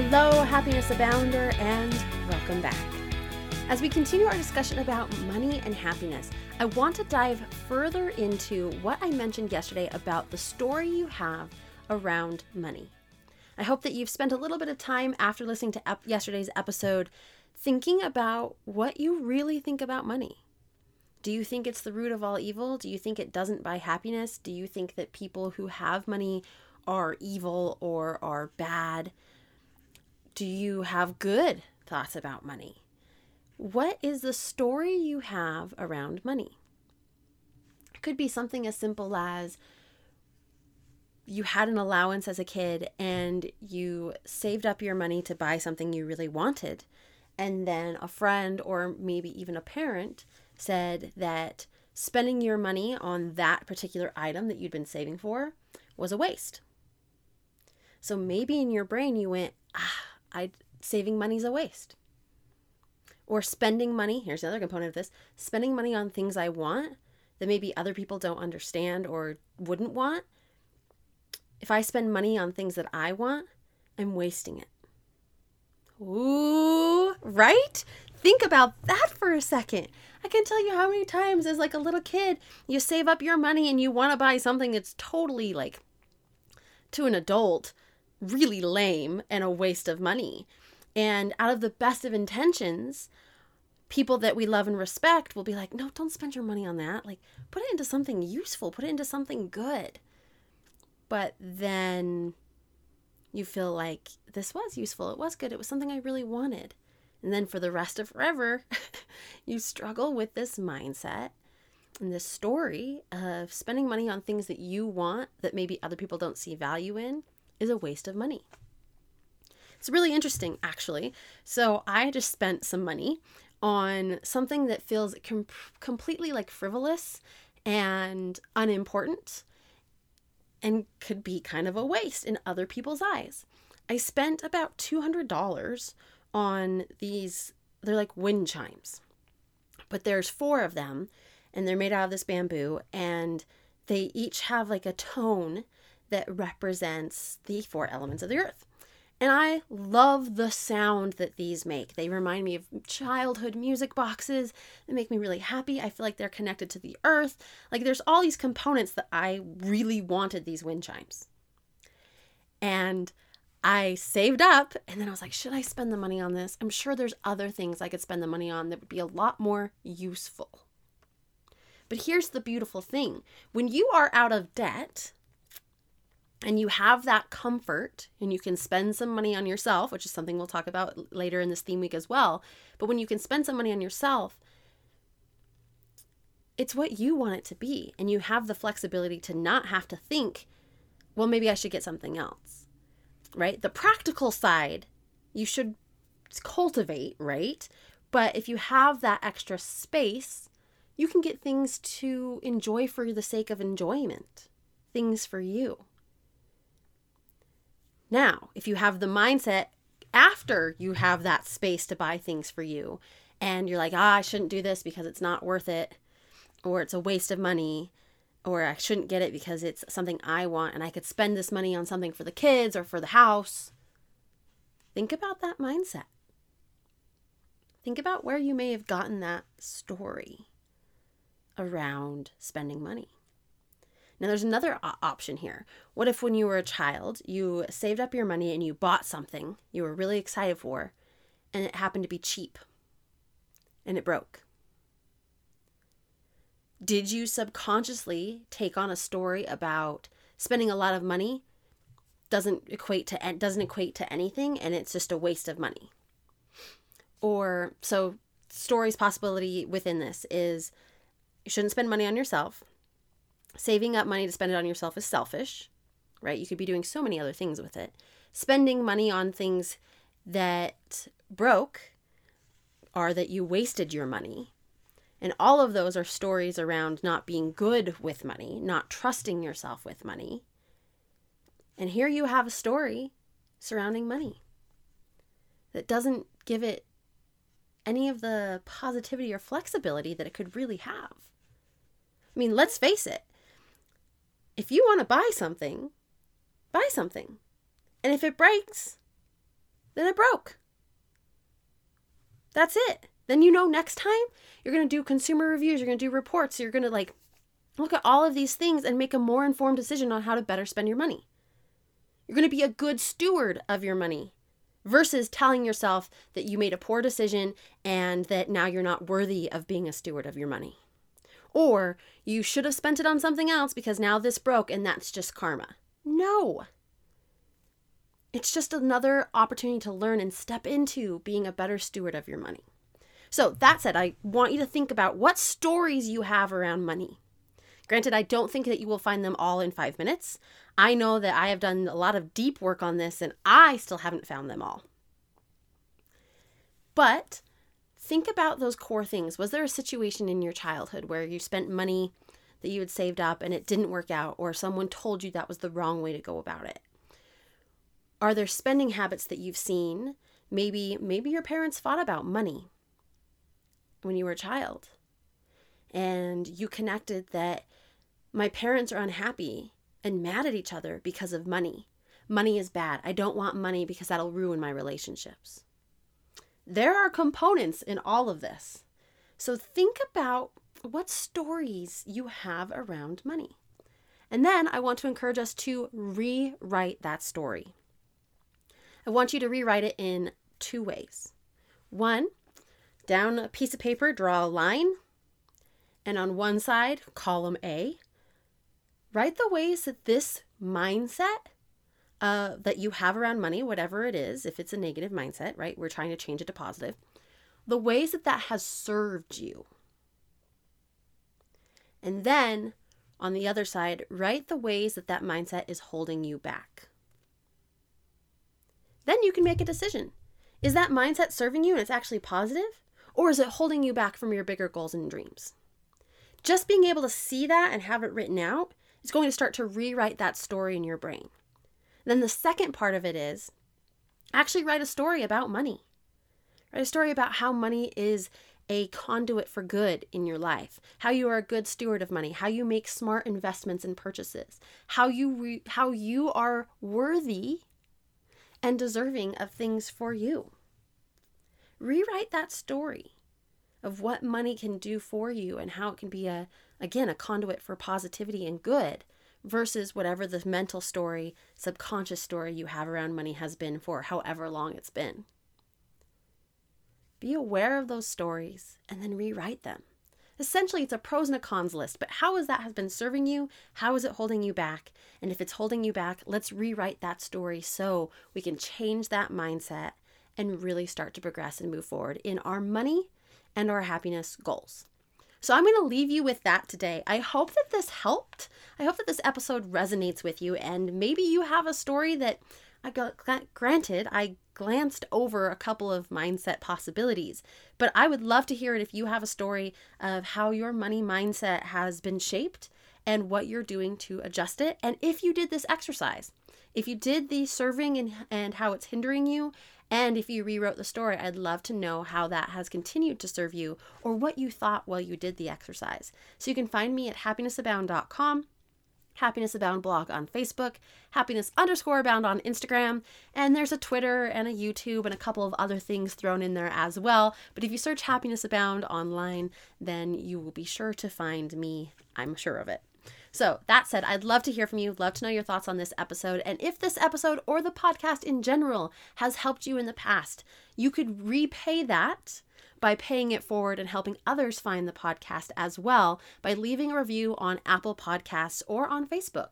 Hello, Happiness Abounder, and welcome back. As we continue our discussion about money and happiness, I want to dive further into what I mentioned yesterday about the story you have around money. I hope that you've spent a little bit of time after listening to ep- yesterday's episode thinking about what you really think about money. Do you think it's the root of all evil? Do you think it doesn't buy happiness? Do you think that people who have money are evil or are bad? Do you have good thoughts about money? What is the story you have around money? It could be something as simple as you had an allowance as a kid and you saved up your money to buy something you really wanted. And then a friend or maybe even a parent said that spending your money on that particular item that you'd been saving for was a waste. So maybe in your brain you went, ah, I saving money's a waste. Or spending money here's another component of this spending money on things i want that maybe other people don't understand or wouldn't want. If i spend money on things that i want i'm wasting it. Ooh right? Think about that for a second. I can tell you how many times as like a little kid you save up your money and you want to buy something that's totally like to an adult really lame and a waste of money and out of the best of intentions, people that we love and respect will be like, no, don't spend your money on that. Like, put it into something useful, put it into something good. But then you feel like this was useful, it was good, it was something I really wanted. And then for the rest of forever, you struggle with this mindset and this story of spending money on things that you want that maybe other people don't see value in is a waste of money. It's really interesting, actually. So I just spent some money on something that feels com- completely like frivolous and unimportant and could be kind of a waste in other people's eyes. I spent about $200 on these, they're like wind chimes, but there's four of them and they're made out of this bamboo and they each have like a tone that represents the four elements of the earth. And I love the sound that these make. They remind me of childhood music boxes. They make me really happy. I feel like they're connected to the earth. Like there's all these components that I really wanted these wind chimes. And I saved up and then I was like, should I spend the money on this? I'm sure there's other things I could spend the money on that would be a lot more useful. But here's the beautiful thing when you are out of debt, and you have that comfort and you can spend some money on yourself, which is something we'll talk about later in this theme week as well. But when you can spend some money on yourself, it's what you want it to be. And you have the flexibility to not have to think, well, maybe I should get something else, right? The practical side, you should cultivate, right? But if you have that extra space, you can get things to enjoy for the sake of enjoyment, things for you. Now, if you have the mindset after you have that space to buy things for you, and you're like, ah, I shouldn't do this because it's not worth it, or it's a waste of money, or I shouldn't get it because it's something I want and I could spend this money on something for the kids or for the house. Think about that mindset. Think about where you may have gotten that story around spending money. Now, there's another option here. What if, when you were a child, you saved up your money and you bought something you were really excited for, and it happened to be cheap and it broke? Did you subconsciously take on a story about spending a lot of money doesn't equate to doesn't equate to anything and it's just a waste of money? Or so stories possibility within this is you shouldn't spend money on yourself saving up money to spend it on yourself is selfish. right? You could be doing so many other things with it. Spending money on things that broke are that you wasted your money. And all of those are stories around not being good with money, not trusting yourself with money. And here you have a story surrounding money that doesn't give it any of the positivity or flexibility that it could really have. I mean, let's face it. If you want to buy something, buy something. And if it breaks, then it broke. That's it. Then you know next time you're going to do consumer reviews, you're going to do reports, you're going to like look at all of these things and make a more informed decision on how to better spend your money. You're going to be a good steward of your money versus telling yourself that you made a poor decision and that now you're not worthy of being a steward of your money. Or you should have spent it on something else because now this broke and that's just karma. No. It's just another opportunity to learn and step into being a better steward of your money. So, that said, I want you to think about what stories you have around money. Granted, I don't think that you will find them all in five minutes. I know that I have done a lot of deep work on this and I still haven't found them all. But think about those core things. Was there a situation in your childhood where you spent money that you had saved up and it didn't work out, or someone told you that was the wrong way to go about it? Are there spending habits that you've seen? Maybe maybe your parents fought about money when you were a child. And you connected that my parents are unhappy and mad at each other because of money. Money is bad. I don't want money because that'll ruin my relationships. There are components in all of this. So think about what stories you have around money. And then I want to encourage us to rewrite that story. I want you to rewrite it in two ways. One, down a piece of paper, draw a line, and on one side, column A, write the ways that this mindset uh, that you have around money, whatever it is, if it's a negative mindset, right? We're trying to change it to positive. The ways that that has served you. And then on the other side, write the ways that that mindset is holding you back. Then you can make a decision. Is that mindset serving you and it's actually positive? Or is it holding you back from your bigger goals and dreams? Just being able to see that and have it written out is going to start to rewrite that story in your brain. Then the second part of it is actually write a story about money. Write a story about how money is a conduit for good in your life, how you are a good steward of money, how you make smart investments and purchases, how you re- how you are worthy and deserving of things for you. Rewrite that story of what money can do for you and how it can be a again a conduit for positivity and good versus whatever the mental story, subconscious story you have around money has been for however long it's been. Be aware of those stories and then rewrite them. Essentially, it's a pros and a cons list, but how is that has been serving you? How is it holding you back? And if it's holding you back, let's rewrite that story so we can change that mindset and really start to progress and move forward in our money and our happiness goals. So I'm going to leave you with that today. I hope that this helped. I hope that this episode resonates with you and maybe you have a story that I got granted I glanced over a couple of mindset possibilities, but I would love to hear it if you have a story of how your money mindset has been shaped and what you're doing to adjust it and if you did this exercise. If you did the serving and, and how it's hindering you, and if you rewrote the story, I'd love to know how that has continued to serve you or what you thought while you did the exercise. So you can find me at happinessabound.com, Happiness Abound blog on Facebook, happiness underscore abound on Instagram, and there's a Twitter and a YouTube and a couple of other things thrown in there as well. But if you search Happiness Abound online, then you will be sure to find me. I'm sure of it. So, that said, I'd love to hear from you, love to know your thoughts on this episode. And if this episode or the podcast in general has helped you in the past, you could repay that by paying it forward and helping others find the podcast as well by leaving a review on Apple Podcasts or on Facebook.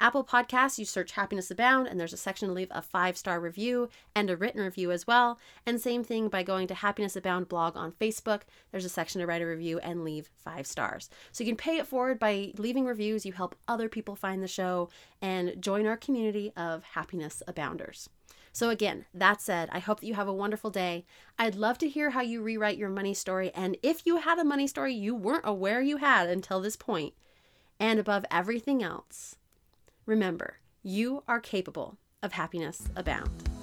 Apple Podcasts, you search Happiness Abound, and there's a section to leave a five star review and a written review as well. And same thing by going to Happiness Abound blog on Facebook, there's a section to write a review and leave five stars. So you can pay it forward by leaving reviews. You help other people find the show and join our community of happiness abounders. So, again, that said, I hope that you have a wonderful day. I'd love to hear how you rewrite your money story. And if you had a money story you weren't aware you had until this point, and above everything else, remember you are capable of happiness abound.